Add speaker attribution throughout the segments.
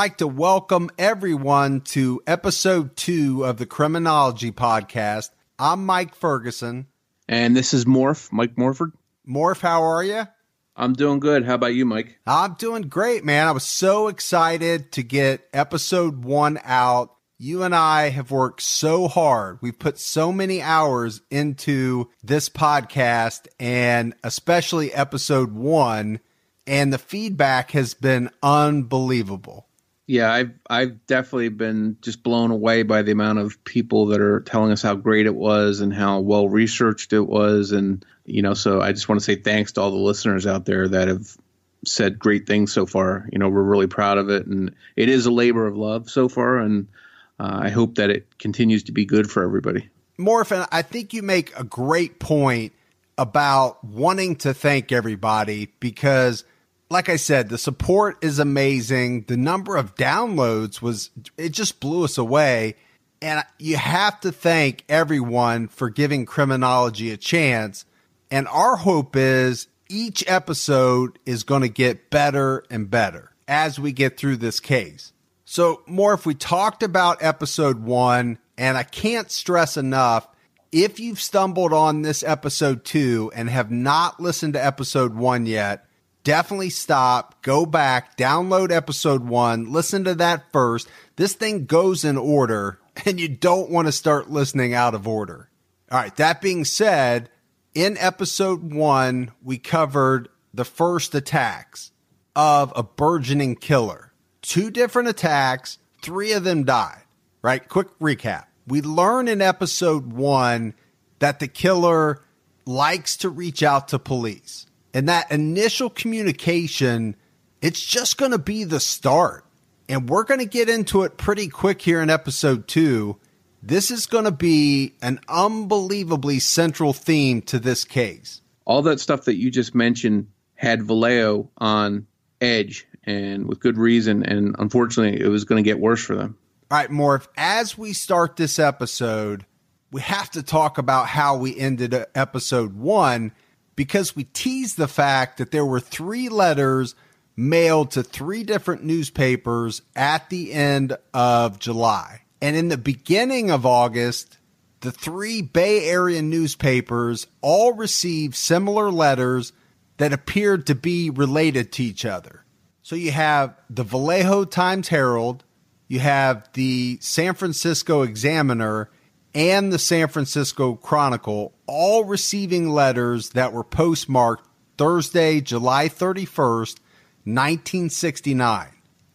Speaker 1: Like to welcome everyone to episode two of the Criminology Podcast. I'm Mike Ferguson.
Speaker 2: And this is Morph, Mike Morford.
Speaker 1: Morph, how are you?
Speaker 2: I'm doing good. How about you, Mike?
Speaker 1: I'm doing great, man. I was so excited to get episode one out. You and I have worked so hard. We've put so many hours into this podcast and especially episode one, and the feedback has been unbelievable
Speaker 2: yeah, I've I've definitely been just blown away by the amount of people that are telling us how great it was and how well researched it was, and you know, so I just want to say thanks to all the listeners out there that have said great things so far. You know, we're really proud of it, and it is a labor of love so far, and uh, I hope that it continues to be good for everybody.
Speaker 1: Morphin, I think you make a great point about wanting to thank everybody because like I said, the support is amazing. The number of downloads was, it just blew us away. And you have to thank everyone for giving criminology a chance. And our hope is each episode is going to get better and better as we get through this case. So, Morph we talked about episode one, and I can't stress enough if you've stumbled on this episode two and have not listened to episode one yet, definitely stop, go back, download episode one, listen to that first. This thing goes in order, and you don't want to start listening out of order. All right, that being said, in episode one, we covered the first attacks of a burgeoning killer. Two different attacks, three of them died, right? Quick recap. We learn in episode one that the killer likes to reach out to police. And that initial communication, it's just going to be the start. And we're going to get into it pretty quick here in episode two. This is going to be an unbelievably central theme to this case.
Speaker 2: All that stuff that you just mentioned had Vallejo on edge and with good reason. And unfortunately, it was going to get worse for them.
Speaker 1: All right, Morph, as we start this episode, we have to talk about how we ended episode one because we teased the fact that there were three letters mailed to three different newspapers at the end of July. And in the beginning of August, the three Bay Area newspapers all received similar letters that appeared to be related to each other. So you have the Vallejo Times Herald, you have the San Francisco Examiner, and the San Francisco Chronicle all receiving letters that were postmarked Thursday, July 31st, 1969.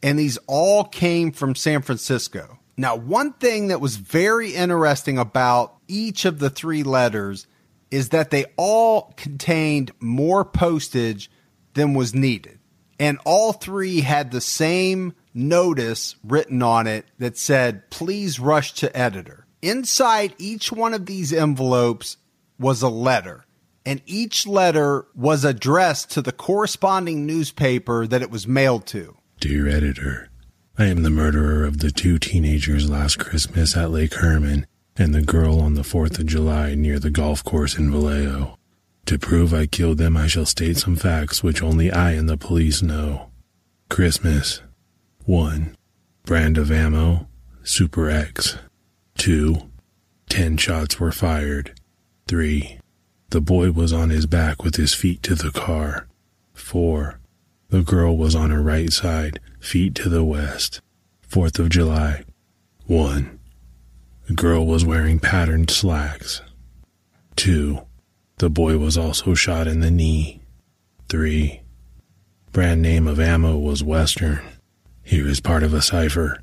Speaker 1: And these all came from San Francisco. Now, one thing that was very interesting about each of the three letters is that they all contained more postage than was needed. And all three had the same notice written on it that said, please rush to editor. Inside each one of these envelopes was a letter, and each letter was addressed to the corresponding newspaper that it was mailed to.
Speaker 3: Dear editor, I am the murderer of the two teenagers last Christmas at Lake Herman and the girl on the 4th of July near the golf course in Vallejo. To prove I killed them, I shall state some facts which only I and the police know. Christmas 1. Brand of ammo Super X. Two, ten shots were fired. Three, the boy was on his back with his feet to the car. Four, the girl was on her right side, feet to the west. Fourth of July. One, the girl was wearing patterned slacks. Two, the boy was also shot in the knee. Three, brand name of ammo was Western. Here is part of a cipher.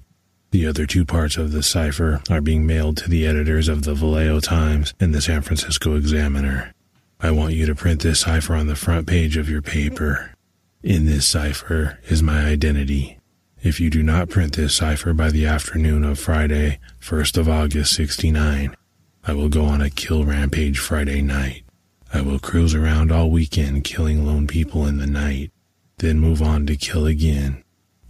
Speaker 3: The other two parts of the cipher are being mailed to the editors of the Vallejo Times and the San Francisco Examiner. I want you to print this cipher on the front page of your paper. In this cipher is my identity. If you do not print this cipher by the afternoon of Friday, 1st of August 69, I will go on a kill rampage Friday night. I will cruise around all weekend killing lone people in the night, then move on to kill again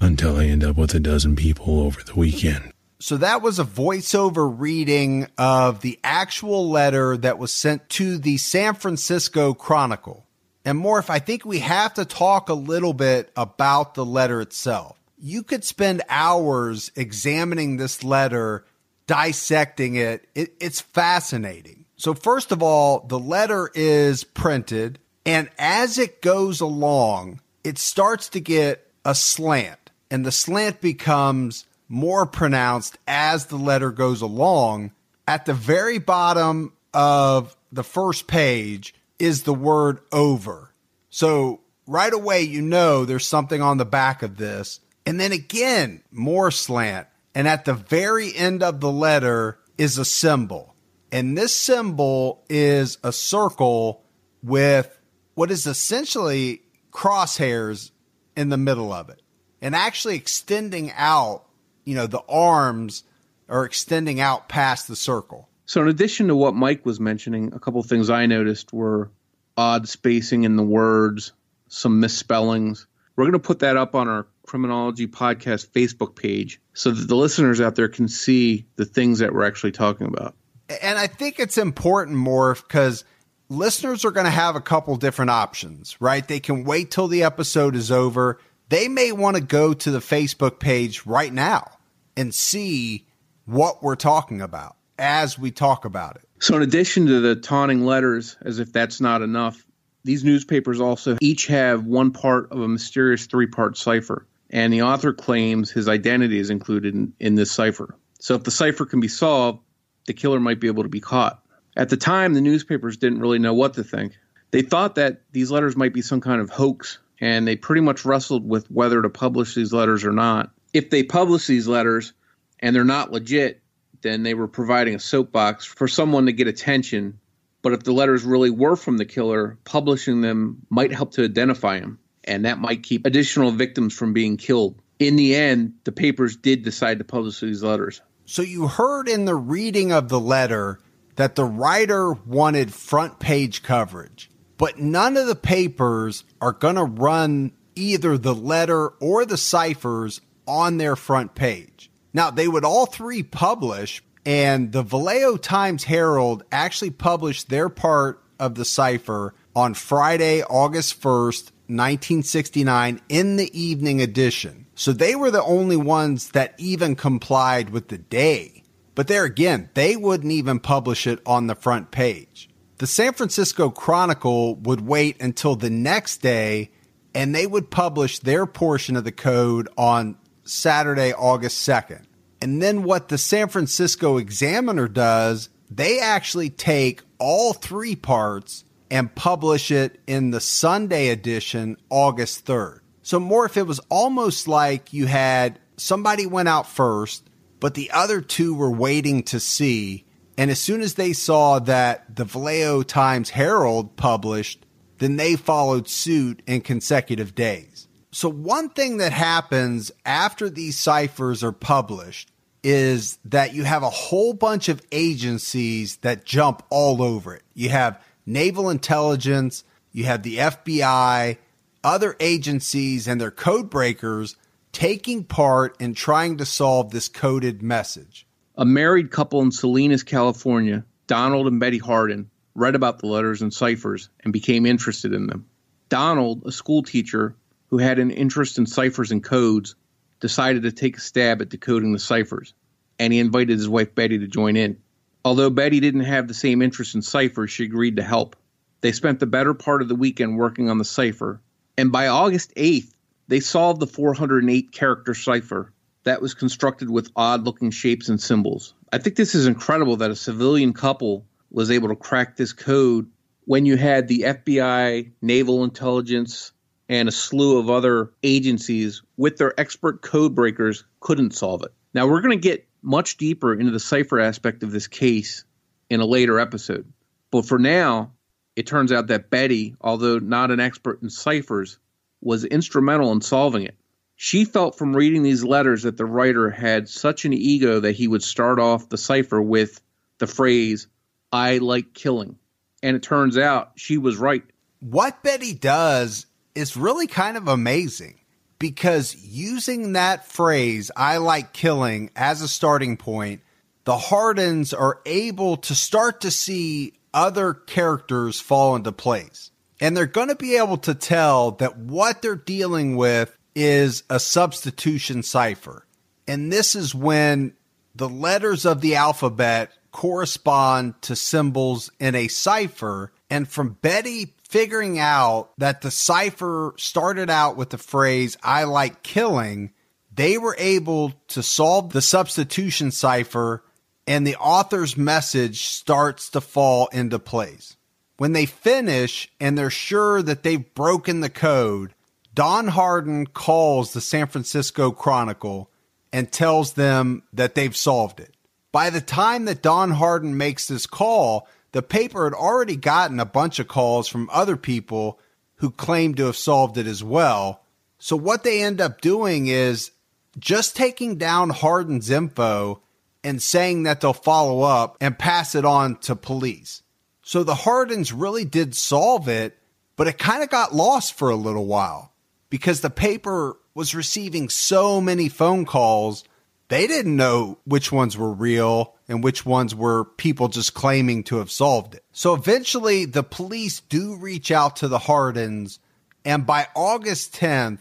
Speaker 3: until I end up with a dozen people over the weekend.
Speaker 1: So that was a voiceover reading of the actual letter that was sent to the San Francisco Chronicle. And Morph, I think we have to talk a little bit about the letter itself. You could spend hours examining this letter, dissecting it. it it's fascinating. So, first of all, the letter is printed, and as it goes along, it starts to get a slant and the slant becomes more pronounced as the letter goes along. At the very bottom of the first page is the word over. So right away, you know there's something on the back of this. And then again, more slant. And at the very end of the letter is a symbol. And this symbol is a circle with what is essentially crosshairs in the middle of it and actually extending out, you know, the arms are extending out past the circle.
Speaker 2: So, in addition to what Mike was mentioning, a couple of things I noticed were odd spacing in the words, some misspellings. We're going to put that up on our Criminology Podcast Facebook page so that the listeners out there can see the things that we're actually talking about.
Speaker 1: And I think it's important, Morph because listeners are going to have a couple different options, right? They can wait till the episode is over they may want to go to the Facebook page right now and see what we're talking about as we talk about it.
Speaker 2: So, in addition to the taunting letters, as if that's not enough, these newspapers also each have one part of a mysterious three part cipher. And the author claims his identity is included in, in this cipher. So, if the cipher can be solved, the killer might be able to be caught. At the time, the newspapers didn't really know what to think. They thought that these letters might be some kind of hoax and they pretty much wrestled with whether to publish these letters or not. If they publish these letters and they're not legit, then they were providing a soapbox for someone to get attention. But if the letters really were from the killer, publishing them might help to identify him, and that might keep additional victims from being killed. In the end, the papers did decide to publish these letters.
Speaker 1: So you heard in the reading of the letter that the writer wanted front page coverage but none of the papers are going to run either the letter or the ciphers on their front page. Now, they would all three publish, and the Vallejo Times Herald actually published their part of the cipher on Friday, August 1st, 1969, in the evening edition. So they were the only ones that even complied with the day. But there again, they wouldn't even publish it on the front page. The San Francisco Chronicle would wait until the next day and they would publish their portion of the code on Saturday, August 2nd. And then what the San Francisco Examiner does, they actually take all three parts and publish it in the Sunday edition, August 3rd. So, Morph it was almost like you had somebody went out first, but the other two were waiting to see and as soon as they saw that the Vallejo Times Herald published, then they followed suit in consecutive days. So, one thing that happens after these ciphers are published is that you have a whole bunch of agencies that jump all over it. You have naval intelligence, you have the FBI, other agencies, and their code breakers taking part in trying to solve this coded message.
Speaker 2: A married couple in Salinas, California, Donald and Betty Harden, read about the letters and ciphers and became interested in them. Donald, a school teacher who had an interest in ciphers and codes, decided to take a stab at decoding the ciphers, and he invited his wife Betty to join in. Although Betty didn't have the same interest in ciphers, she agreed to help. They spent the better part of the weekend working on the cipher, and by August 8th, they solved the 408 character cipher that was constructed with odd looking shapes and symbols. I think this is incredible that a civilian couple was able to crack this code when you had the FBI, naval intelligence, and a slew of other agencies with their expert code breakers couldn't solve it. Now, we're going to get much deeper into the cipher aspect of this case in a later episode. But for now, it turns out that Betty, although not an expert in ciphers, was instrumental in solving it. She felt from reading these letters that the writer had such an ego that he would start off the cipher with the phrase, I like killing. And it turns out she was right.
Speaker 1: What Betty does is really kind of amazing because using that phrase, I like killing, as a starting point, the Hardens are able to start to see other characters fall into place. And they're going to be able to tell that what they're dealing with is a substitution cipher. And this is when the letters of the alphabet correspond to symbols in a cipher. And from Betty figuring out that the cipher started out with the phrase, I like killing, they were able to solve the substitution cipher and the author's message starts to fall into place. When they finish and they're sure that they've broken the code, Don Harden calls the San Francisco Chronicle and tells them that they've solved it. By the time that Don Harden makes this call, the paper had already gotten a bunch of calls from other people who claimed to have solved it as well. So what they end up doing is just taking down Harden's info and saying that they'll follow up and pass it on to police. So the Hardens really did solve it, but it kind of got lost for a little while because the paper was receiving so many phone calls. They didn't know which ones were real and which ones were people just claiming to have solved it. So eventually the police do reach out to the Hardens. And by August 10th,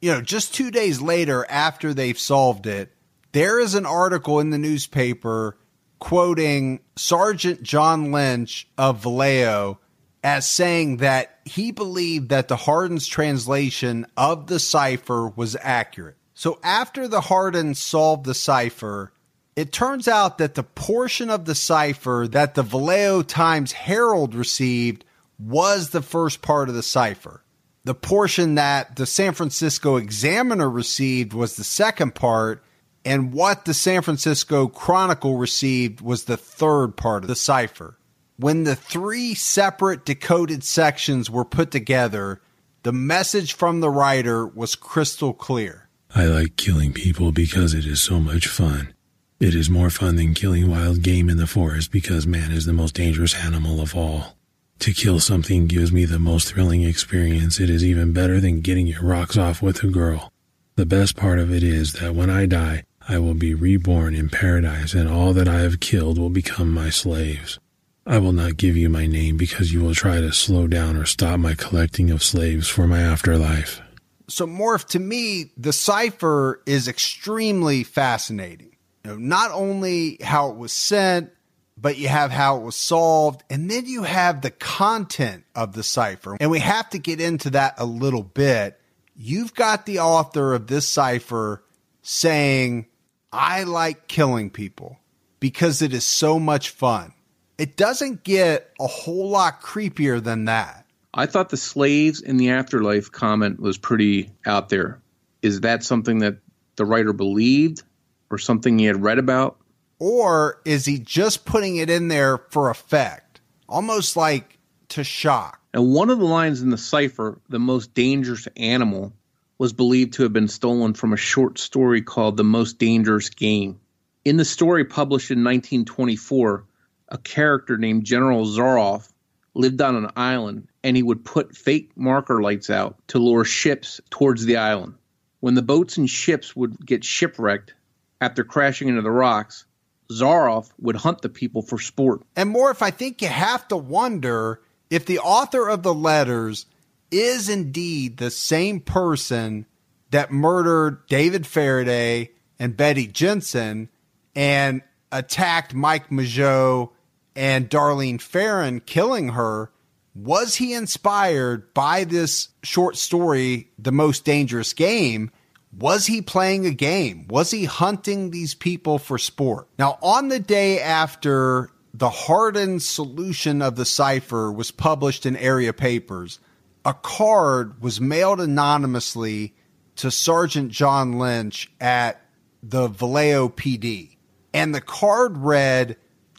Speaker 1: you know, just two days later after they've solved it, there is an article in the newspaper quoting Sergeant John Lynch of Vallejo as saying that he believed that the Hardens translation of the cipher was accurate. So after the Hardens solved the cipher, it turns out that the portion of the cipher that the Vallejo Times Herald received was the first part of the cipher. The portion that the San Francisco Examiner received was the second part, and what the San Francisco Chronicle received was the third part of the cipher. When the three separate decoded sections were put together, the message from the writer was crystal clear.
Speaker 3: I like killing people because it is so much fun. It is more fun than killing wild game in the forest because man is the most dangerous animal of all. To kill something gives me the most thrilling experience. It is even better than getting your rocks off with a girl. The best part of it is that when I die, I will be reborn in paradise, and all that I have killed will become my slaves. I will not give you my name because you will try to slow down or stop my collecting of slaves for my afterlife.
Speaker 1: So, Morph, to me, the cipher is extremely fascinating. You know, not only how it was sent, but you have how it was solved, and then you have the content of the cipher. And we have to get into that a little bit. You've got the author of this cipher saying, I like killing people because it is so much fun. It doesn't get a whole lot creepier than that.
Speaker 2: I thought the slaves in the afterlife comment was pretty out there. Is that something that the writer believed or something he had read about?
Speaker 1: Or is he just putting it in there for effect? Almost like to shock.
Speaker 2: And one of the lines in the cipher, the most dangerous animal, was believed to have been stolen from a short story called The Most Dangerous Game. In the story published in 1924, a character named General Zaroff lived on an island and he would put fake marker lights out to lure ships towards the island. When the boats and ships would get shipwrecked after crashing into the rocks, Zaroff would hunt the people for sport.
Speaker 1: And more, if I think you have to wonder if the author of the letters is indeed the same person that murdered David Faraday and Betty Jensen and attacked Mike Mageau and Darlene Ferrin, killing her. Was he inspired by this short story, The Most Dangerous Game? Was he playing a game? Was he hunting these people for sport? Now, on the day after the Hardens' solution of the cipher was published in area papers, a card was mailed anonymously to Sergeant John Lynch at the Vallejo PD. And the card read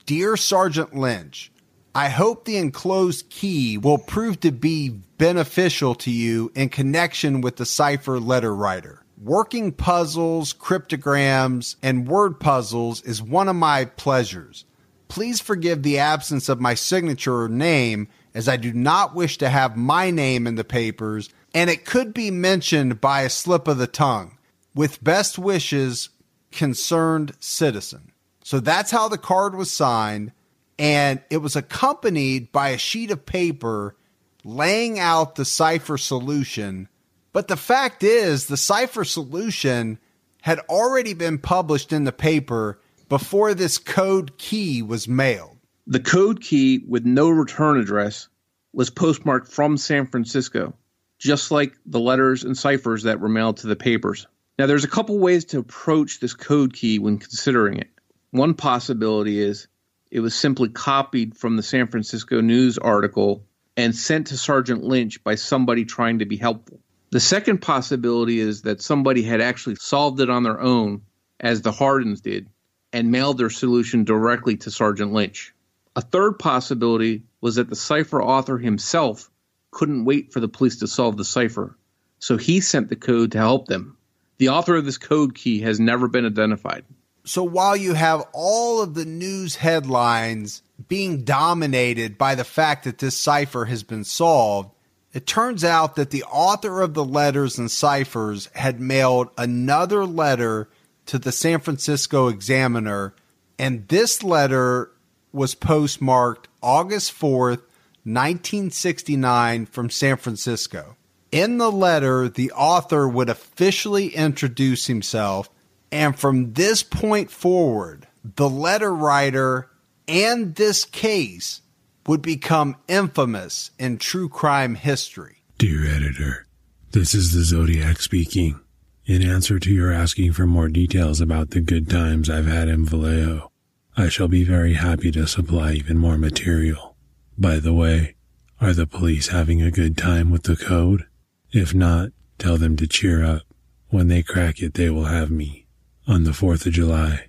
Speaker 1: Dear Sergeant Lynch, I hope the enclosed key will prove to be beneficial to you in connection with the cipher letter writer. Working puzzles, cryptograms, and word puzzles is one of my pleasures. Please forgive the absence of my signature or name, as I do not wish to have my name in the papers, and it could be mentioned by a slip of the tongue. With best wishes, concerned citizen. So that's how the card was signed, and it was accompanied by a sheet of paper laying out the cipher solution. But the fact is, the cipher solution had already been published in the paper before this code key was mailed.
Speaker 2: The code key with no return address was postmarked from San Francisco, just like the letters and ciphers that were mailed to the papers. Now, there's a couple ways to approach this code key when considering it. One possibility is it was simply copied from the San Francisco News article and sent to Sergeant Lynch by somebody trying to be helpful. The second possibility is that somebody had actually solved it on their own, as the Hardens did, and mailed their solution directly to Sergeant Lynch. A third possibility was that the cipher author himself couldn't wait for the police to solve the cipher, so he sent the code to help them. The author of this code key has never been identified.
Speaker 1: So while you have all of the news headlines being dominated by the fact that this cipher has been solved, it turns out that the author of the letters and ciphers had mailed another letter to the San Francisco Examiner, and this letter was postmarked August 4th, 1969, from San Francisco. In the letter, the author would officially introduce himself, and from this point forward, the letter writer and this case would become infamous in true crime history.
Speaker 3: Dear editor, this is the Zodiac speaking. In answer to your asking for more details about the good times I've had in Vallejo, I shall be very happy to supply even more material. By the way, are the police having a good time with the code? If not, tell them to cheer up. When they crack it, they will have me. On the 4th of July,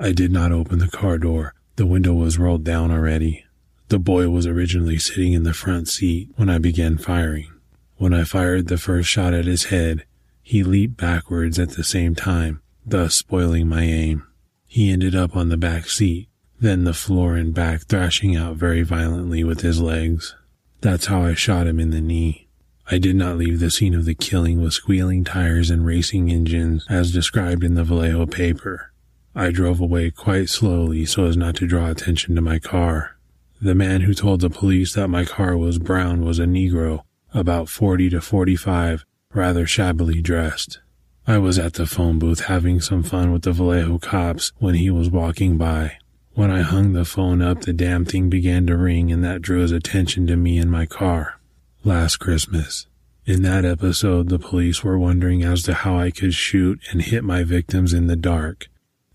Speaker 3: I did not open the car door. The window was rolled down already. The boy was originally sitting in the front seat when I began firing. When I fired the first shot at his head, he leaped backwards at the same time, thus spoiling my aim. He ended up on the back seat, then the floor and back thrashing out very violently with his legs. That's how I shot him in the knee. I did not leave the scene of the killing with squealing tires and racing engines as described in the Vallejo paper. I drove away quite slowly so as not to draw attention to my car. The man who told the police that my car was brown was a Negro, about 40 to 45, rather shabbily dressed. I was at the phone booth having some fun with the Vallejo cops when he was walking by. When I hung the phone up, the damn thing began to ring and that drew his attention to me and my car last Christmas. In that episode, the police were wondering as to how I could shoot and hit my victims in the dark.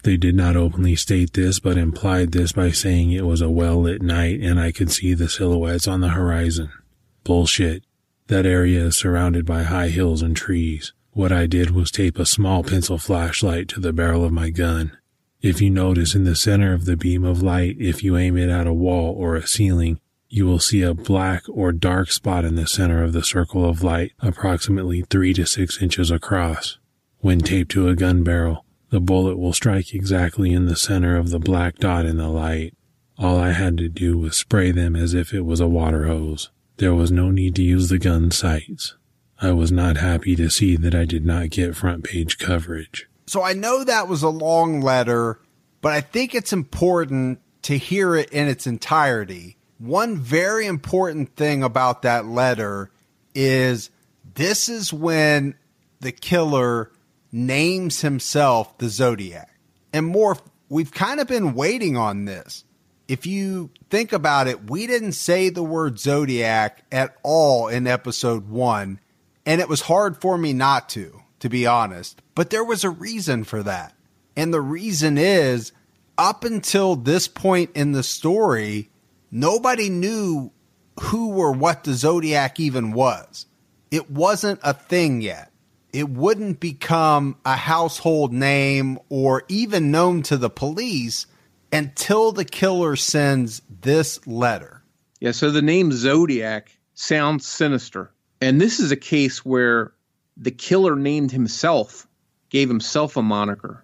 Speaker 3: They did not openly state this, but implied this by saying it was a well lit night and I could see the silhouettes on the horizon. Bullshit. That area is surrounded by high hills and trees. What I did was tape a small pencil flashlight to the barrel of my gun. If you notice in the center of the beam of light, if you aim it at a wall or a ceiling, you will see a black or dark spot in the center of the circle of light, approximately three to six inches across. When taped to a gun barrel, the bullet will strike exactly in the center of the black dot in the light. All I had to do was spray them as if it was a water hose. There was no need to use the gun sights. I was not happy to see that I did not get front page coverage.
Speaker 1: So I know that was a long letter, but I think it's important to hear it in its entirety one very important thing about that letter is this is when the killer names himself the Zodiac. And Morph, we've kind of been waiting on this. If you think about it, we didn't say the word Zodiac at all in episode one. And it was hard for me not to, to be honest. But there was a reason for that. And the reason is up until this point in the story, nobody knew who or what the Zodiac even was. It wasn't a thing yet. it wouldn't become a household name or even known to the police until the killer sends this letter.
Speaker 2: Yeah, so the name Zodiac sounds sinister. And this is a case where the killer named himself, gave himself a moniker.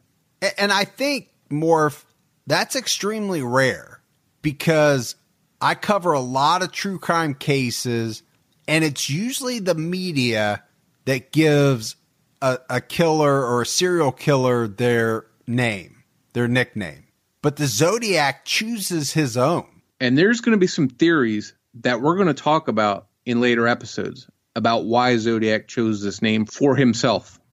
Speaker 1: And I think, Morph, that's extremely rare because I cover a lot of true crime cases, and it's usually the media that gives a, a killer or a serial killer their name, their nickname. But the Zodiac chooses his own.
Speaker 2: And there's going to be some theories that we're going to talk about in later episodes about why Zodiac chose this name for himself.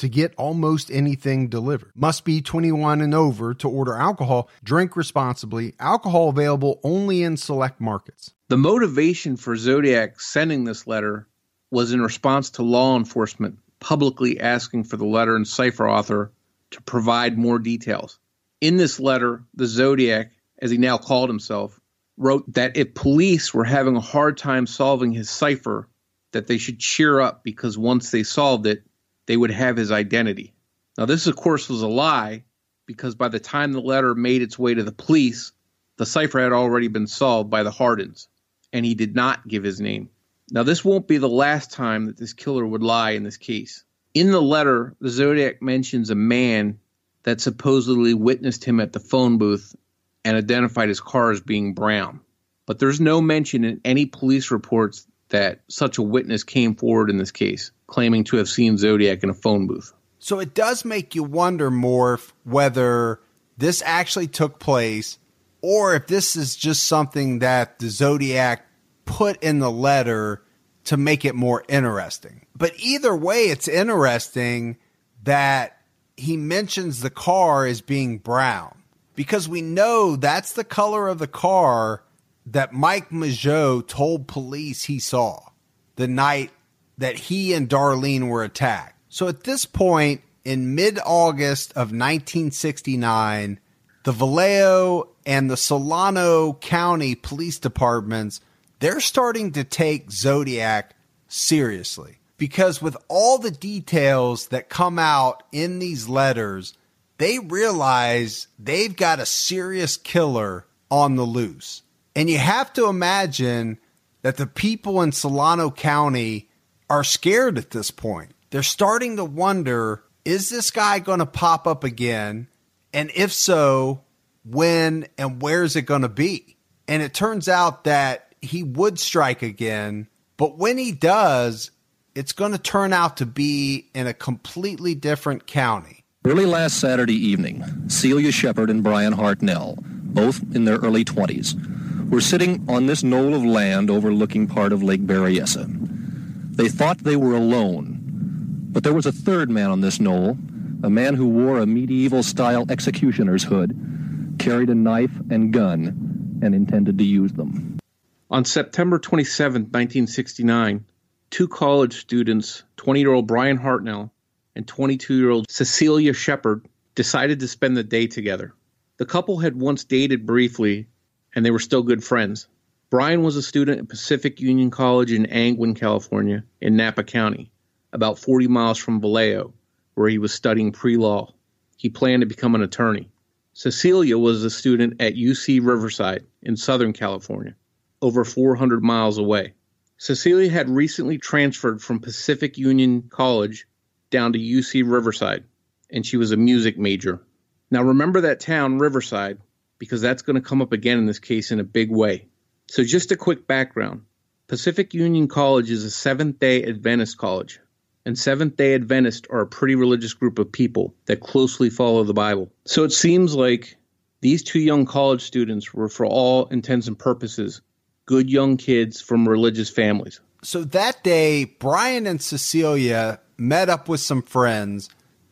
Speaker 1: to get almost anything delivered. Must be 21 and over to order alcohol. Drink responsibly. Alcohol available only in select markets.
Speaker 2: The motivation for Zodiac sending this letter was in response to law enforcement publicly asking for the letter and cipher author to provide more details. In this letter, the Zodiac, as he now called himself, wrote that if police were having a hard time solving his cipher, that they should cheer up because once they solved it, they would have his identity. Now, this, of course, was a lie because by the time the letter made its way to the police, the cipher had already been solved by the Hardens, and he did not give his name. Now, this won't be the last time that this killer would lie in this case. In the letter, the Zodiac mentions a man that supposedly witnessed him at the phone booth and identified his car as being brown. But there's no mention in any police reports that such a witness came forward in this case, claiming to have seen Zodiac in a phone booth.
Speaker 1: So it does make you wonder Morph whether this actually took place or if this is just something that the Zodiac put in the letter to make it more interesting. But either way, it's interesting that he mentions the car as being brown because we know that's the color of the car that Mike Mageau told police he saw the night that he and Darlene were attacked. So at this point, in mid August of 1969, the Vallejo and the Solano County police departments they're starting to take Zodiac seriously because with all the details that come out in these letters, they realize they've got a serious killer on the loose. And you have to imagine that the people in Solano County are scared at this point. They're starting to wonder is this guy going to pop up again? And if so, when and where is it going to be? And it turns out that he would strike again, but when he does, it's going to turn out to be in a completely different county.
Speaker 4: Early last Saturday evening, Celia Shepard and Brian Hartnell, both in their early 20s, were sitting on this knoll of land overlooking part of Lake Berryessa. They thought they were alone, but there was a third man on this knoll, a man who wore a medieval-style executioner's hood, carried a knife and gun, and intended to use them.
Speaker 2: On September 27, 1969, two college students, 20-year-old Brian Hartnell and 22-year-old Cecilia Shepard, decided to spend the day together. The couple had once dated briefly and they were still good friends. Brian was a student at Pacific Union College in Angwin, California, in Napa County, about 40 miles from Vallejo, where he was studying pre law. He planned to become an attorney. Cecilia was a student at UC Riverside in Southern California, over 400 miles away. Cecilia had recently transferred from Pacific Union College down to UC Riverside, and she was a music major. Now, remember that town, Riverside, because that's going to come up again in this case in a big way. So, just a quick background Pacific Union College is a Seventh day Adventist college, and Seventh day Adventists are a pretty religious group of people that closely follow the Bible. So, it seems like these two young college students were, for all intents and purposes, good young kids from religious families.
Speaker 1: So that day, Brian and Cecilia met up with some friends.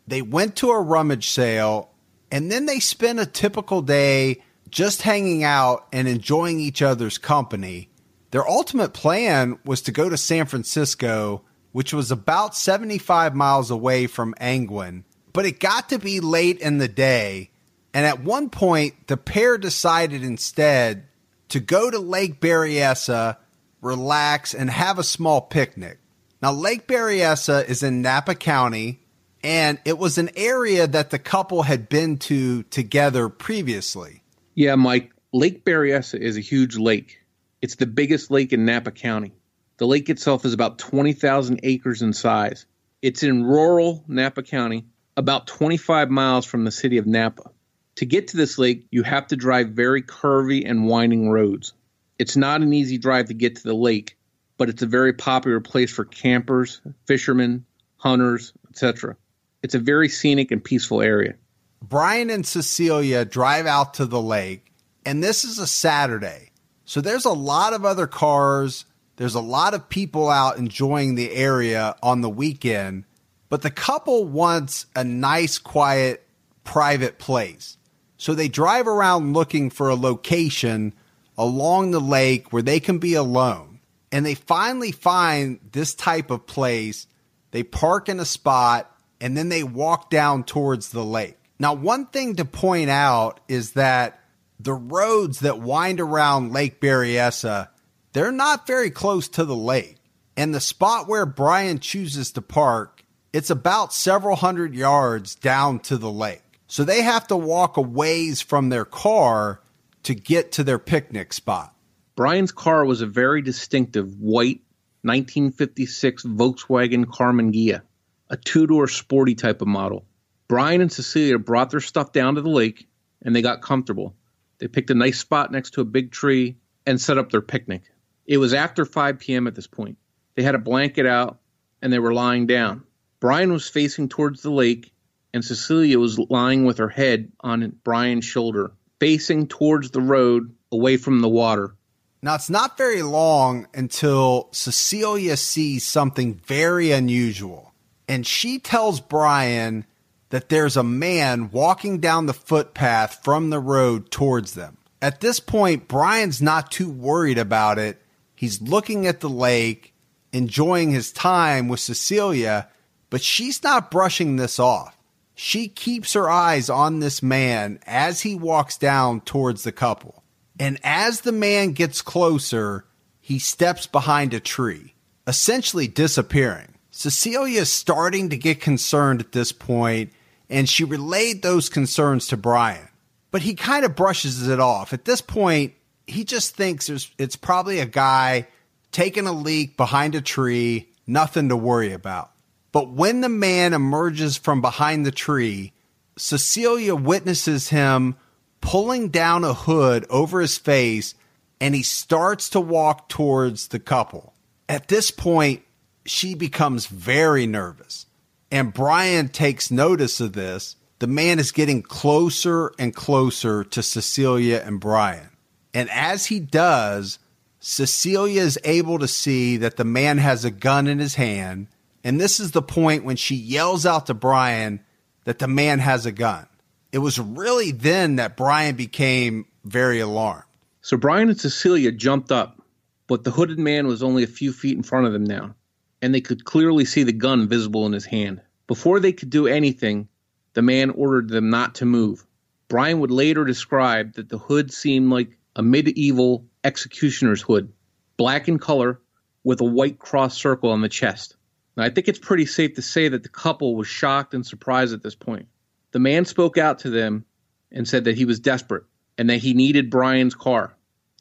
Speaker 1: They went to a rummage sale and then they spent a typical day just hanging out and enjoying each other's company. Their ultimate plan was to go to San Francisco, which was about 75 miles away from Angwin, but it got to be late in the day. And at one point, the pair decided instead to go to Lake Berryessa, relax, and have a small picnic. Now, Lake Berryessa is in Napa County, and it was an area that the couple had been to together previously.
Speaker 2: Yeah, Mike, Lake Berryessa is a huge lake. It's the biggest lake in Napa County. The lake itself is about 20,000 acres in size. It's in rural Napa County, about 25 miles from the city of Napa. To get to this lake, you have to drive very curvy and winding roads. It's not an easy drive to get to the lake, but it's a very popular place for campers, fishermen, hunters, etc. It's a very scenic and peaceful area.
Speaker 1: Brian and Cecilia drive out to the lake, and this is a Saturday. So there's a lot of other cars, there's a lot of people out enjoying the area on the weekend, but the couple wants a nice, quiet, private place. So they drive around looking for a location along the lake where they can be alone. And they finally find this type of place. They park in a spot and then they walk down towards the lake. Now, one thing to point out is that the roads that wind around Lake Berryessa, they're not very close to the lake. And the spot where Brian chooses to park, it's about several hundred yards down to the lake. So they have to walk a ways from their car to get to their picnic spot.
Speaker 2: Brian's car was a very distinctive white 1956 Volkswagen Karmann Ghia, a two door sporty type of model. Brian and Cecilia brought their stuff down to the lake and they got comfortable. They picked a nice spot next to a big tree and set up their picnic. It was after 5 p.m. at this point. They had a blanket out and they were lying down. Brian was facing towards the lake and Cecilia was lying with her head on Brian's shoulder, facing towards the road away from the water.
Speaker 1: Now, it's not very long until Cecilia sees something very unusual, and she tells Brian that there's a man walking down the footpath from the road towards them. At this point, Brian's not too worried about it. He's looking at the lake, enjoying his time with Cecilia, but she's not brushing this off. She keeps her eyes on this man as he walks down towards the couple. And as the man gets closer, he steps behind a tree, essentially disappearing. Cecilia is starting to get concerned at this point, and she relayed those concerns to Brian. But he kind of brushes it off. At this point, he just thinks it's probably a guy taking a leak behind a tree, nothing to worry about. But when the man emerges from behind the tree, Cecilia witnesses him pulling down a hood over his face and he starts to walk towards the couple. At this point, she becomes very nervous. And Brian takes notice of this. The man is getting closer and closer to Cecilia and Brian. And as he does, Cecilia is able to see that the man has a gun in his hand and this is the point when she yells out to Brian that the man has a gun. It was really then that Brian became very alarmed.
Speaker 2: So Brian and Cecilia jumped up, but the hooded man was only a few feet in front of them now, and they could clearly see the gun visible in his hand. Before they could do anything, the man ordered them not to move. Brian would later describe that the hood seemed like a medieval executioner's hood, black in color with a white cross circle on the chest. Now, I think it's pretty safe to say that the couple was shocked and surprised at this point. The man spoke out to them and said that he was desperate and that he needed Brian's car.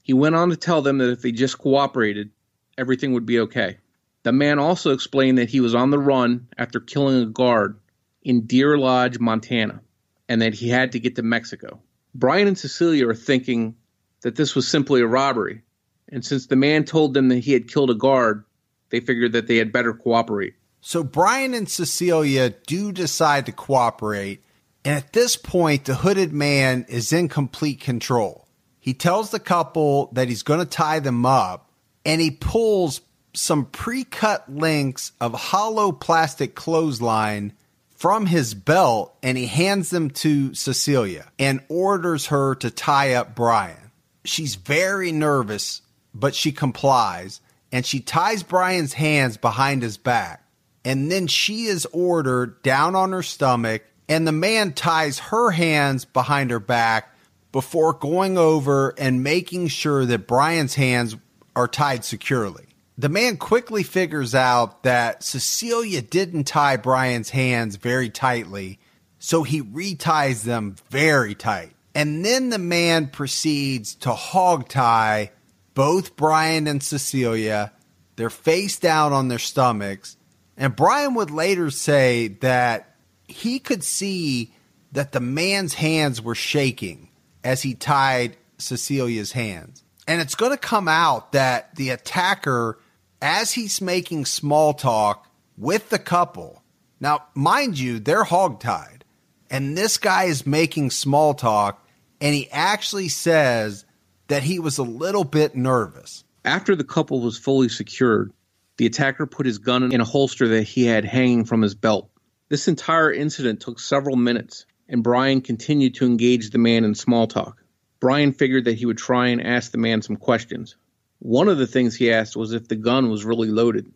Speaker 2: He went on to tell them that if they just cooperated, everything would be okay. The man also explained that he was on the run after killing a guard in Deer Lodge, Montana, and that he had to get to Mexico. Brian and Cecilia are thinking that this was simply a robbery, and since the man told them that he had killed a guard, they figured that they had better cooperate.
Speaker 1: So Brian and Cecilia do decide to cooperate, and at this point, the hooded man is in complete control. He tells the couple that he's going to tie them up, and he pulls some pre cut links of hollow plastic clothesline from his belt and he hands them to Cecilia and orders her to tie up Brian. She's very nervous, but she complies and she ties Brian's hands behind his back. And then she is ordered down on her stomach, and the man ties her hands behind her back before going over and making sure that Brian's hands are tied securely. The man quickly figures out that Cecilia didn't tie Brian's hands very tightly, so he reties them very tight. And then the man proceeds to hog tie both Brian and Cecilia. They're face down on their stomachs. And Brian would later say that he could see that the man's hands were shaking as he tied Cecilia's hands. And it's going to come out that the attacker as he's making small talk with the couple. Now, mind you, they're hogtied, and this guy is making small talk, and he actually says that he was a little bit nervous.
Speaker 2: After the couple was fully secured, the attacker put his gun in a holster that he had hanging from his belt. This entire incident took several minutes, and Brian continued to engage the man in small talk. Brian figured that he would try and ask the man some questions. One of the things he asked was if the gun was really loaded.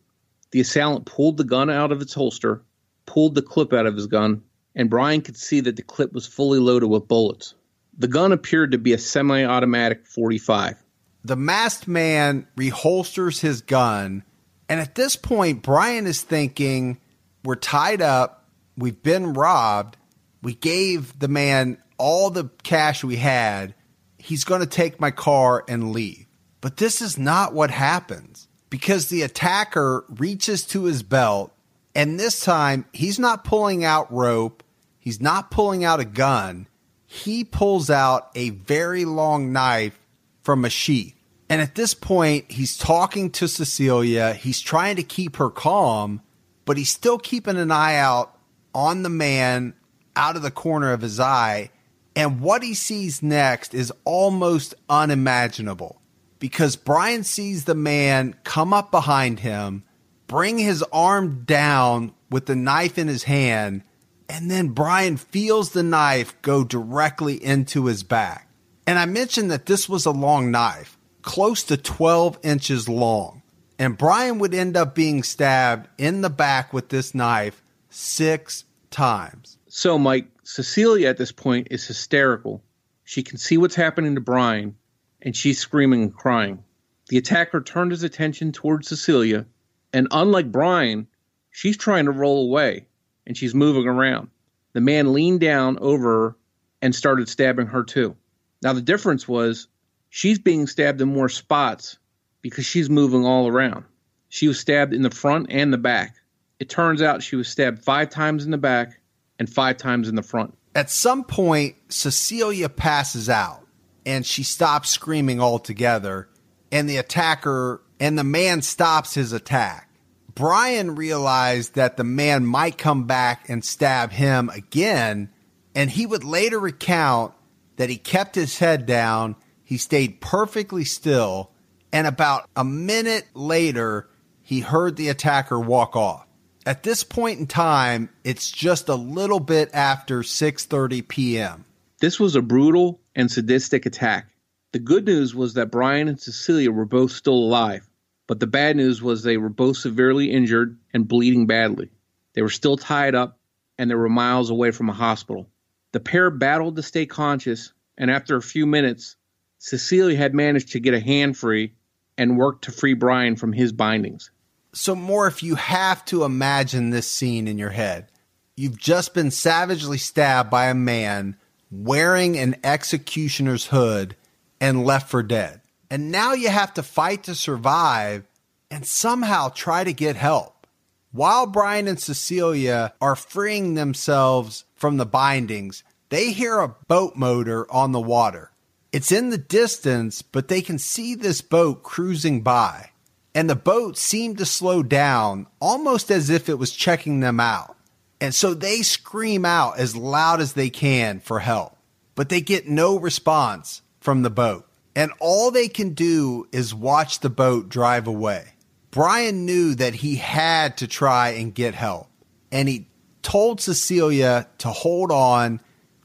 Speaker 2: The assailant pulled the gun out of its holster, pulled the clip out of his gun, and Brian could see that the clip was fully loaded with bullets. The gun appeared to be a semi automatic 45.
Speaker 1: The masked man reholsters his gun, and at this point, Brian is thinking, We're tied up, we've been robbed, we gave the man all the cash we had, he's going to take my car and leave. But this is not what happens because the attacker reaches to his belt, and this time he's not pulling out rope, he's not pulling out a gun. He pulls out a very long knife from a sheath. And at this point, he's talking to Cecilia. He's trying to keep her calm, but he's still keeping an eye out on the man out of the corner of his eye. And what he sees next is almost unimaginable because Brian sees the man come up behind him, bring his arm down with the knife in his hand, and then Brian feels the knife go directly into his back. And I mentioned that this was a long knife, close to 12 inches long. And Brian would end up being stabbed in the back with this knife six times.
Speaker 2: So, Mike, Cecilia at this point is hysterical. She can see what's happening to Brian and she's screaming and crying. The attacker turned his attention towards Cecilia, and unlike Brian, she's trying to roll away and she's moving around. The man leaned down over her and started stabbing her too. Now, the difference was she's being stabbed in more spots because she's moving all around. She was stabbed in the front and the back. It turns out she was stabbed five times in the back and five times in the front.
Speaker 1: At some point, Cecilia passes out and she stops screaming altogether and the attacker and the man stops his attack. Brian realized that the man might come back and stab him again, and he would later recount that he kept his head down, he stayed perfectly still, and about a minute later, he heard the attacker walk off. At this point in time, it's just a little bit after 6:30 p.m.
Speaker 2: This was a brutal and sadistic attack. The good news was that Brian and Cecilia were both still alive, but the bad news was they were both severely injured and bleeding badly. They were still tied up and they were miles away from a hospital. The pair battled to stay conscious, and after a few minutes, Cecilia had managed to get a hand free and worked to free Brian from his bindings.
Speaker 1: So, Morph, you have to imagine this scene in your head. You've just been savagely stabbed by a man wearing an executioner's hood and left for dead. And now you have to fight to survive and somehow try to get help. While Brian and Cecilia are freeing themselves from the bindings, they hear a boat motor on the water. It's in the distance, but they can see this boat cruising by. And the boat seemed to slow down, almost as if it was checking them out. And so they scream out as loud as they can for help, but they get no response from the boat. And all they can do is watch the boat drive away. Brian knew that he had to try and get help. And he told Cecilia to hold on,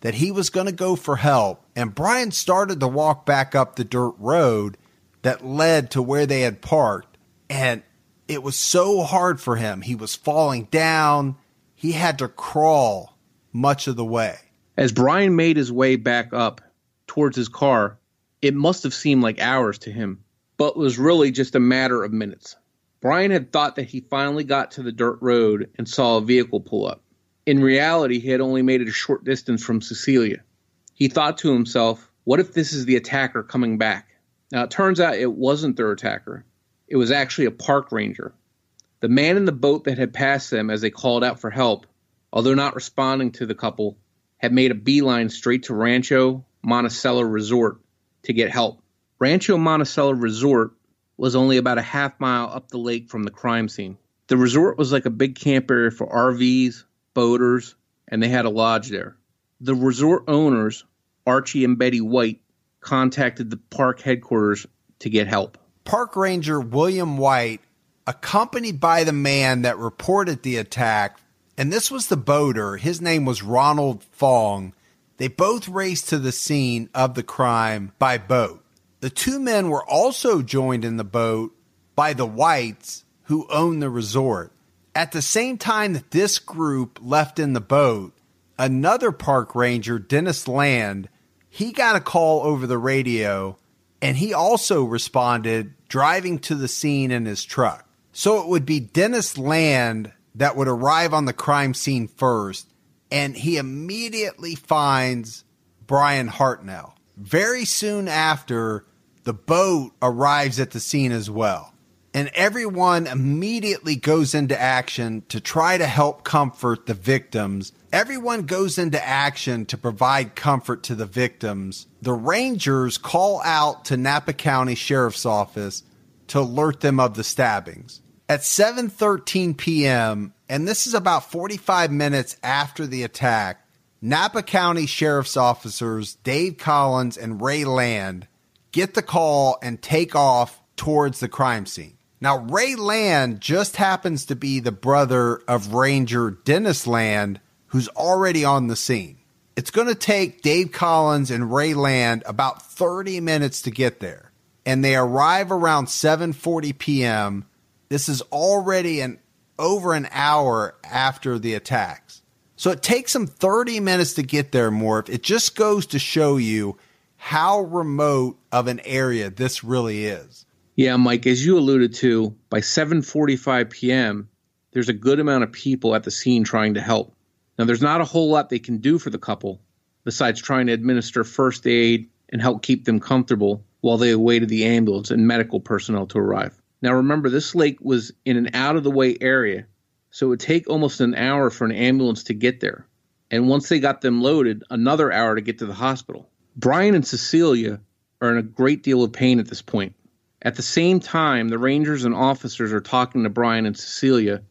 Speaker 1: that he was going to go for help. And Brian started to walk back up the dirt road that led to where they had parked. And it was so hard for him. He was falling down. He had to crawl much of the way.
Speaker 2: As Brian made his way back up towards his car, it must have seemed like hours to him, but was really just a matter of minutes. Brian had thought that he finally got to the dirt road and saw a vehicle pull up. In reality, he had only made it a short distance from Cecilia. He thought to himself, what if this is the attacker coming back? Now, it turns out it wasn't their attacker. It was actually a park ranger. The man in the boat that had passed them as they called out for help, although not responding to the couple, had made a beeline straight to Rancho Monticello Resort to get help. Rancho Monticello Resort was only about a half mile up the lake from the crime scene. The resort was like a big camp area for RVs, boaters, and they had a lodge there. The resort owners, Archie and Betty White, contacted the park headquarters to get help.
Speaker 1: Park Ranger William White, accompanied by the man that reported the attack, and this was the boater, his name was Ronald Fong. They both raced to the scene of the crime by boat. The two men were also joined in the boat by the Whites, who owned the resort. At the same time that this group left in the boat, another park ranger, Dennis Land, he got a call over the radio and he also responded driving to the scene in his truck. So it would be Dennis Land that would arrive on the crime scene first and he immediately finds Brian Hartnell. Very soon after, the boat arrives at the scene as well and everyone immediately goes into action to try to help comfort the victims. Everyone goes into action to provide comfort to the victims. The Rangers call out to Napa County Sheriff's Office to alert them of the stabbings. At 7:13 p.m., and this is about 45 minutes after the attack, Napa County Sheriff's officers Dave Collins and Ray Land get the call and take off towards the crime scene. Now, Ray Land just happens to be the brother of Ranger Dennis Land, who's already on the scene. It's going to take Dave Collins and Ray Land about 30 minutes to get there. And they arrive around 7:40 p.m. This is already an over an hour after the attacks. So it takes them 30 minutes to get there, Morph. It just goes to show you how remote of an area this really is.
Speaker 2: Yeah, Mike, as you alluded to, by 7:45 p.m., there's a good amount of people at the scene trying to help. Now, there's not a whole lot they can do for the couple besides trying to administer first aid and help keep them comfortable while they awaited the ambulance and medical personnel to arrive. Now, remember, this lake was in an out of the way area, so it would take almost an hour for an ambulance to get there. And once they got them loaded, another hour to get to the hospital. Brian and Cecilia are in a great deal of pain at this point. At the same time, the Rangers and officers are talking to Brian and Cecilia,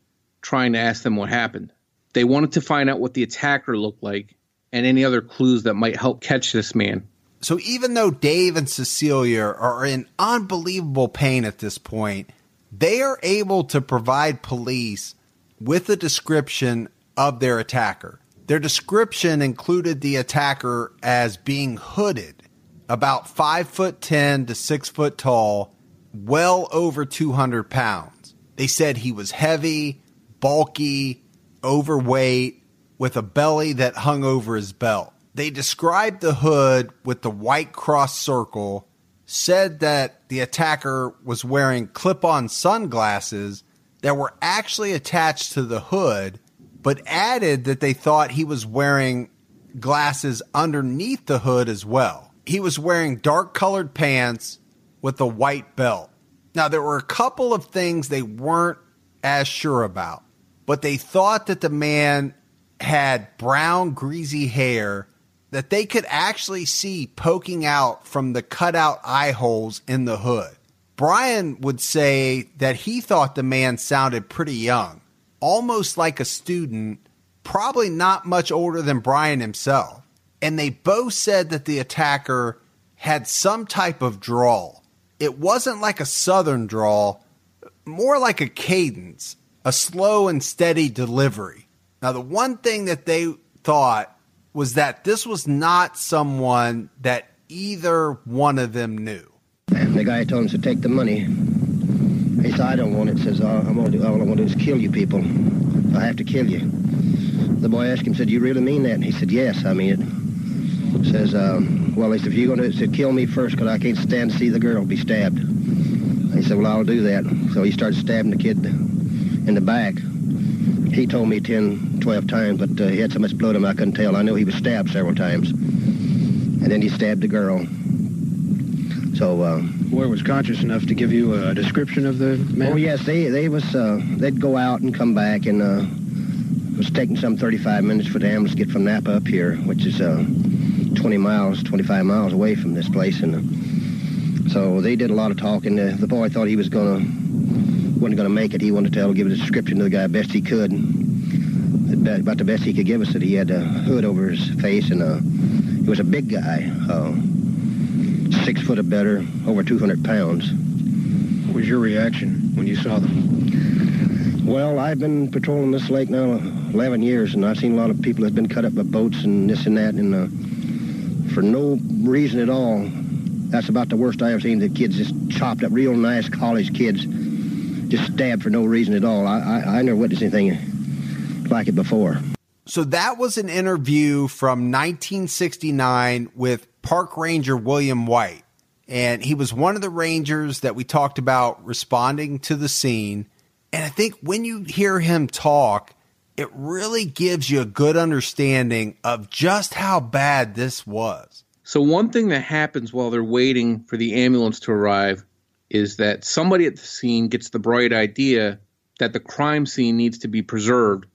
Speaker 2: trying to ask them what happened. They wanted to find out what the attacker looked like and any other clues that might help catch this man.
Speaker 1: So even though Dave and Cecilia are in unbelievable pain at this point, they are able to provide police with a description of their attacker. Their description included the attacker as being hooded, about five foot ten to six foot tall, well over 200 pounds. They said he was heavy, bulky, overweight, with a belly that hung over his belt. They described the hood with the white cross circle, said that the attacker was wearing clip on sunglasses that were actually attached to the hood, but added that they thought he was wearing glasses underneath the hood as well. He was wearing dark colored pants with a white belt. Now, there were a couple of things they weren't as sure about. but they thought that the man had brown, greasy hair that they could actually see poking out from the cutout eye holes in the hood. Brian would say that he thought the man sounded pretty young, almost like a student, probably not much older than Brian himself. And they both said that the attacker had some type of drawl. It wasn't like a southern drawl, more like a cadence, a slow and steady delivery. Now, the one thing that they thought was that this was not someone that either one of them knew.
Speaker 5: And The guy told him to take the money. He said, I don't want it. Says, all, I'm gonna do, all I want to do is kill you people. I have to kill you. The boy asked him, said, you really mean that? And he said, yes, I mean it. Says, um, well, he said, if you're going to said, kill me first because I can't stand to see the girl be stabbed. He said, well, I'll do that. So he started stabbing the kid in the back. He told me 10, 12 times, but uh, he had so much blood on him I couldn't tell. I knew he was stabbed several times. And then he stabbed the girl. So, uh,
Speaker 6: Boy was conscious enough to give you a description of the man.
Speaker 5: oh yes, they they was uh, they'd go out and come back, and uh, it was taking some 35 minutes for the ambulance to get from Napa up here, which is uh, 20 miles, 25 miles away from this place, and uh, so they did a lot of talking. The boy thought he was gonna wasn't gonna make it. He wanted to tell, give a description to the guy best he could, about the best he could give us. That he had a hood over his face, and uh, he was a big guy. Uh, six foot or better, over 200 pounds.
Speaker 6: What was your reaction when you saw them?
Speaker 5: Well, I've been patrolling this lake now 11 years, and I've seen a lot of people that's been cut up by boats and this and that, and uh, for no reason at all. That's about the worst I ever seen. The kids just chopped up, real nice college kids, just stabbed for no reason at all. I, I, I never witnessed anything like it before.
Speaker 1: So that was an interview from 1969 with Park Ranger William White. And he was one of the rangers that we talked about responding to the scene. And I think when you hear him talk, it really gives you a good understanding of just how bad this was.
Speaker 2: So, one thing that happens while they're waiting for the ambulance to arrive is that somebody at the scene gets the bright idea that the crime scene needs to be preserved.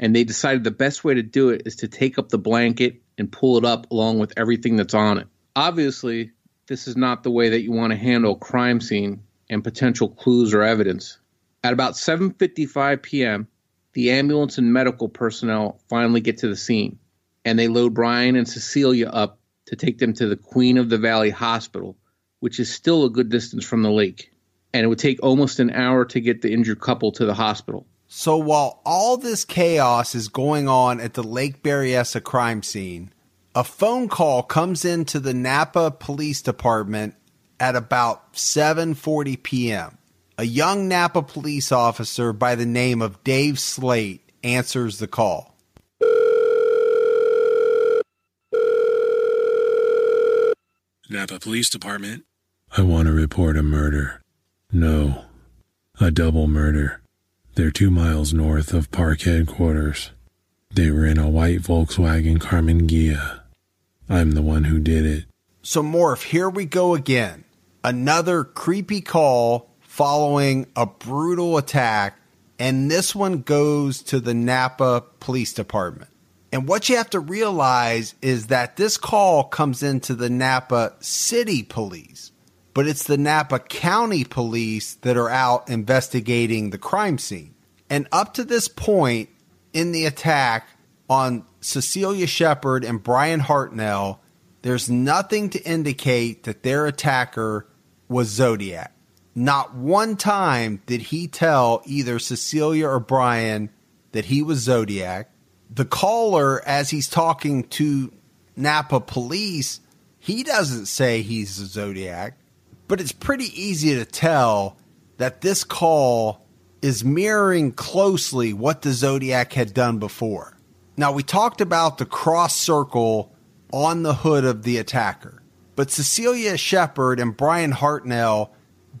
Speaker 2: And they decided the best way to do it is to take up the blanket and pull it up along with everything that's on it. Obviously, this is not the way that you want to handle a crime scene and potential clues or evidence. At about 7:55 p.m., the ambulance and medical personnel finally get to the scene, and they load Brian and Cecilia up to take them to the Queen of the Valley Hospital, which is still a good distance from the lake. And it would take almost an hour to get the injured couple to the hospital.
Speaker 1: So while all this chaos is going on at the Lake Berryessa crime scene, a phone call comes into the Napa Police Department at about 7:40 p.m. A young Napa police officer by the name of Dave Slaight answers the call.
Speaker 3: Napa Police Department. I want to report a murder. No, a double murder. They're two miles north of park headquarters. They were in a white Volkswagen Karmann Ghia. I'm the one who did it.
Speaker 1: So Morph, here we go again. Another creepy call following a brutal attack, and this one goes to the Napa Police Department. And what you have to realize is that this call comes into the Napa City Police, but it's the Napa County Police that are out investigating the crime scene. And up to this point in the attack on Cecilia Shepard and Brian Hartnell, there's nothing to indicate that their attacker was Zodiac. Not one time did he tell either Cecilia or Brian that he was Zodiac. The caller, as he's talking to Napa police, he doesn't say he's a Zodiac, but it's pretty easy to tell that this call is mirroring closely what the Zodiac had done before. Now, we talked about the cross circle on the hood of the attacker, but Cecilia Shepard and Brian Hartnell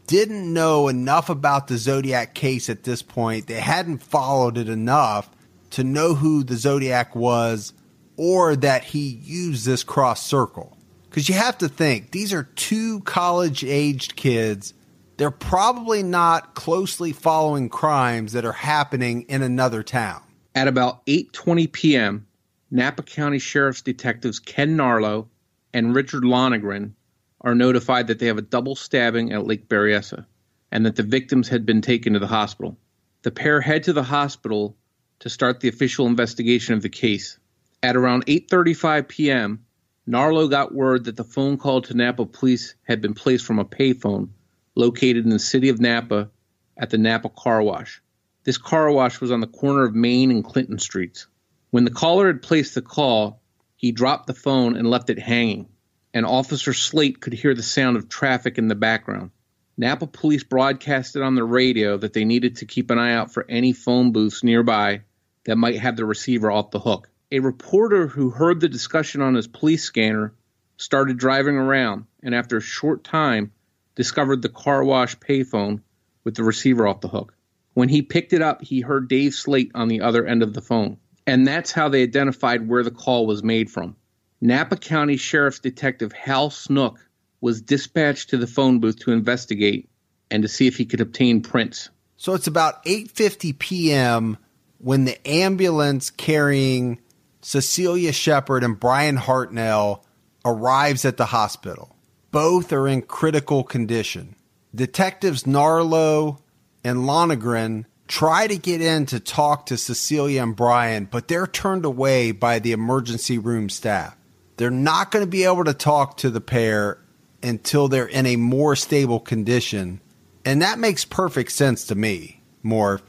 Speaker 1: didn't know enough about the Zodiac case at this point. They hadn't followed it enough to know who the Zodiac was or that he used this cross circle. Because you have to think, these are two college aged kids they're probably not closely following crimes that are happening in another town.
Speaker 2: At about 8:20 p.m., Napa County Sheriff's detectives Ken Narlow and Richard Lonergan are notified that they have a double stabbing at Lake Berryessa and that the victims had been taken to the hospital. The pair head to the hospital to start the official investigation of the case. At around 8:35 p.m., Narlow got word that the phone call to Napa police had been placed from a payphone located in the city of Napa at the Napa Car Wash. This car wash was on the corner of Main and Clinton Streets. When the caller had placed the call, he dropped the phone and left it hanging, and Officer Slaight could hear the sound of traffic in the background. Napa police broadcasted on the radio that they needed to keep an eye out for any phone booths nearby that might have the receiver off the hook. A reporter who heard the discussion on his police scanner started driving around and after a short time discovered the car wash payphone with the receiver off the hook. When he picked it up, he heard Dave Slaight on the other end of the phone. And that's how they identified where the call was made from. Napa County Sheriff's Detective Hal Snook was dispatched to the phone booth to investigate and to see if he could obtain prints.
Speaker 1: So it's about 8:50 p.m. when the ambulance carrying Cecilia Shepard and Brian Hartnell arrives at the hospital. Both are in critical condition. Detectives Narlow and Lonergan try to get in to talk to Cecilia and Brian, but they're turned away by the emergency room staff. They're not going to be able to talk to the pair until they're in a more stable condition. And that makes perfect sense to me, Morph,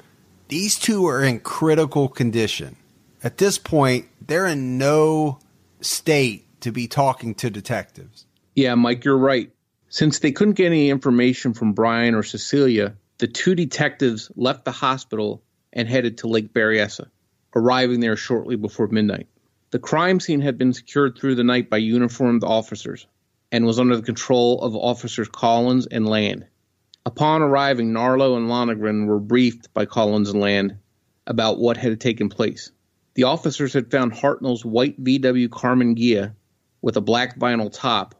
Speaker 1: These two are in critical condition. At this point, they're in no state to be talking to detectives.
Speaker 2: Yeah, Mike, you're right. Since they couldn't get any information from Brian or Cecilia, the two detectives left the hospital and headed to Lake Berryessa, arriving there shortly before midnight. The crime scene had been secured through the night by uniformed officers and was under the control of Officers Collins and Land. Upon arriving, Narlow and Lonergan were briefed by Collins and Land about what had taken place. The officers had found Hartnell's white VW Karmann Ghia with a black vinyl top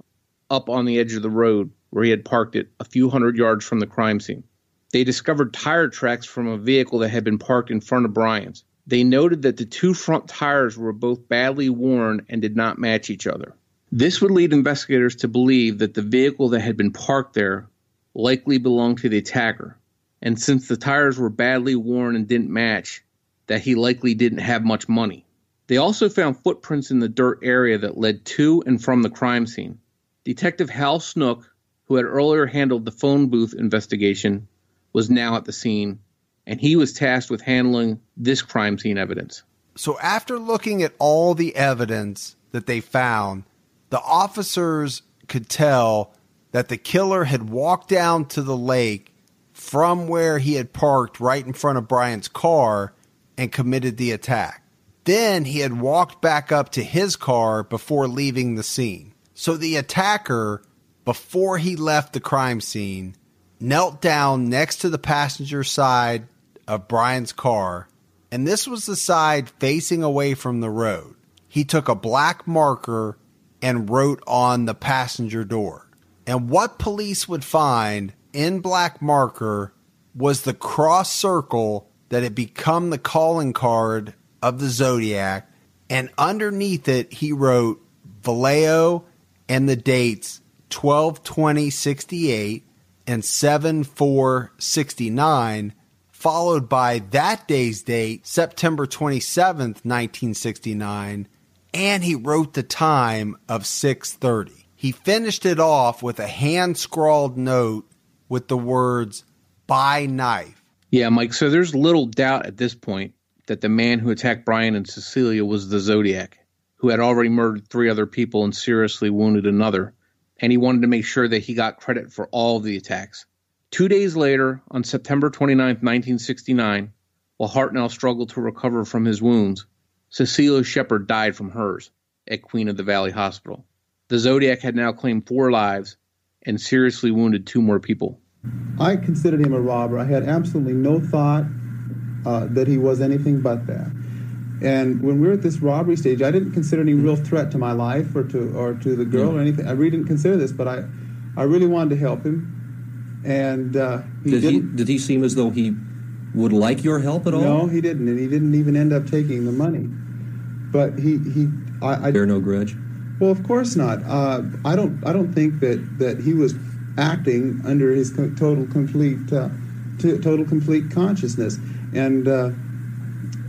Speaker 2: up on the edge of the road where he had parked it a few hundred yards from the crime scene. They discovered tire tracks from a vehicle that had been parked in front of Brian's. They noted that the two front tires were both badly worn and did not match each other. This would lead investigators to believe that the vehicle that had been parked there likely belonged to the attacker. And since the tires were badly worn and didn't match, that he likely didn't have much money. They also found footprints in the dirt area that led to and from the crime scene. Detective Hal Snook, who had earlier handled the phone booth investigation, was now at the scene, and he was tasked with handling this crime scene evidence.
Speaker 1: So, after looking at all the evidence that they found, the officers could tell that the killer had walked down to the lake from where he had parked right in front of Brian's car and committed the attack. Then he had walked back up to his car before leaving the scene. So the attacker, before he left the crime scene, knelt down next to the passenger side of Brian's car, and this was the side facing away from the road. He took a black marker and wrote on the passenger door. And what police would find in black marker was the cross circle that had become the calling card of the Zodiac, and underneath it he wrote Vallejo and the dates 122068 and 7469 followed by that day's date September 27th 1969 and he wrote the time of 6:30 he finished it off with a hand scrawled note with the words by knife
Speaker 2: yeah, Mike. So there's little doubt at this point that the man who attacked Brian and Cecilia was the Zodiac, who had already murdered three other people and seriously wounded another. And he wanted to make sure that he got credit for all the attacks. Two days later, on September 29, 1969, while Hartnell struggled to recover from his wounds, Cecilia Shepard died from hers at Queen of the Valley Hospital. The Zodiac had now claimed four lives and seriously wounded two more people.
Speaker 7: I considered him a robber. I had absolutely no thought uh, that he was anything but that. And when we were at this robbery stage, I didn't consider any real threat to my life or to or to the girl or anything. I really didn't consider this, but I, I really wanted to help him. and uh, he
Speaker 4: Did he
Speaker 7: didn't.
Speaker 4: did he seem as though he would like your help at all?
Speaker 7: no, he didn't, and he didn't even end up taking the money. But he he I, I
Speaker 4: Bear no grudge.
Speaker 7: well, of course not. Uh, I don't I don't think that that he was acting under his total complete uh, t- total complete consciousness. And uh,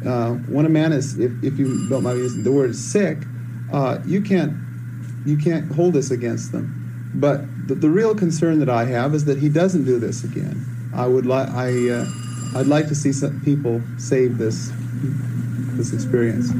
Speaker 7: uh, when a man is, if, if you don't mind using the word sick, uh, you can't you can't hold this against them. But the, the real concern that I have is that he doesn't do this again. I would like I uh, I'd like to see some people save this this experience.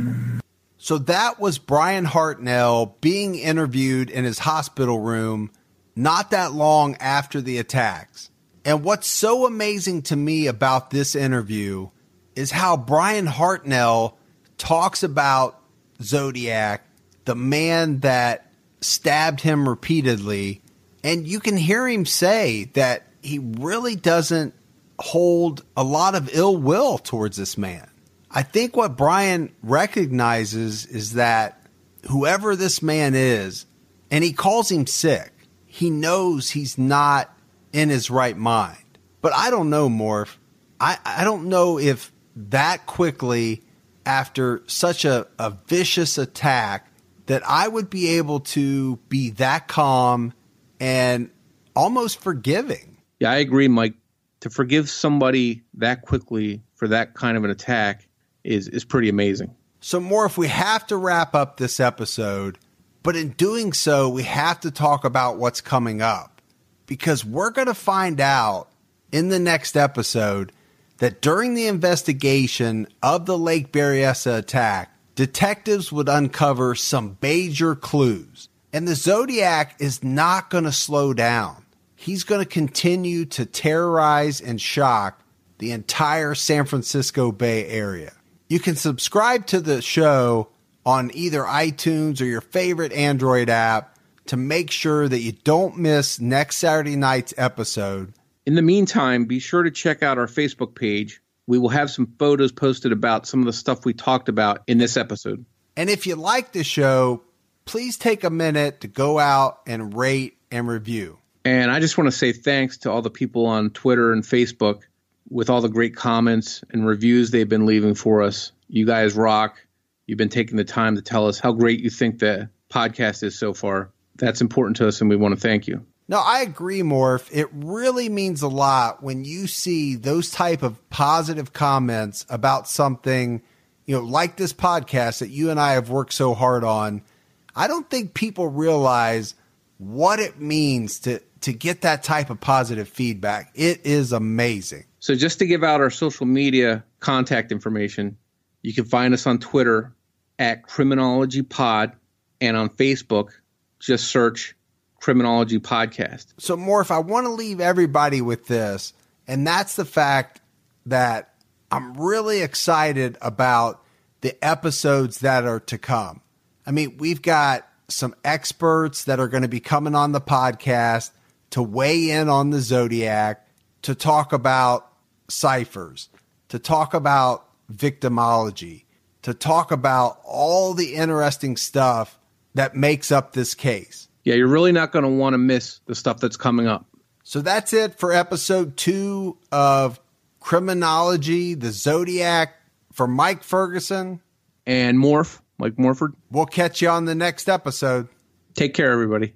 Speaker 1: So that was Brian Hartnell being interviewed in his hospital room not that long after the attacks. And what's so amazing to me about this interview is how Brian Hartnell talks about Zodiac, the man that stabbed him repeatedly. And you can hear him say that he really doesn't hold a lot of ill will towards this man. I think what Brian recognizes is that whoever this man is, and he calls him sick, he knows he's not in his right mind. But I don't know, Morph. I, I don't know if that quickly, after such a, a vicious attack, that I would be able to be that calm and almost forgiving.
Speaker 2: Yeah, I agree, Mike. To forgive somebody that quickly for that kind of an attack is is pretty amazing.
Speaker 1: So, more if we have to wrap up this episode, but in doing so, we have to talk about what's coming up because we're going to find out in the next episode that during the investigation of the Lake Berryessa attack, detectives would uncover some major clues. And the Zodiac is not going to slow down. He's going to continue to terrorize and shock the entire San Francisco Bay Area. You can subscribe to the show on either iTunes or your favorite Android app to make sure that you don't miss next Saturday night's episode.
Speaker 2: In the meantime, be sure to check out our Facebook page. We will have some photos posted about some of the stuff we talked about in this episode.
Speaker 1: And if you like the show, please take a minute to go out and rate and review.
Speaker 2: And I just want to say thanks to all the people on Twitter and Facebook with all the great comments and reviews they've been leaving for us. You guys rock. You've been taking the time to tell us how great you think the podcast is so far. That's important to us, and we want to thank you.
Speaker 1: No, I agree, Morph. It really means a lot when you see those type of positive comments about something, you know, like this podcast that you and I have worked so hard on. I don't think people realize what it means to to get that type of positive feedback. It is amazing.
Speaker 2: So, just to give out our social media contact information, you can find us on Twitter at Criminology Pod and on Facebook, just search Criminology Podcast.
Speaker 1: So, Morph, I want to leave everybody with this, and that's the fact that I'm really excited about the episodes that are to come. I mean, we've got some experts that are going to be coming on the podcast to weigh in on the Zodiac, to talk about ciphers, to talk about victimology, to talk about all the interesting stuff that makes up this case.
Speaker 2: Yeah, you're really not going to want to miss the stuff that's coming up.
Speaker 1: So that's it for episode two of Criminology, the Zodiac for Mike Ferguson.
Speaker 2: And Morph, Mike Morford,
Speaker 1: We'll catch you on the next episode.
Speaker 2: take care, everybody.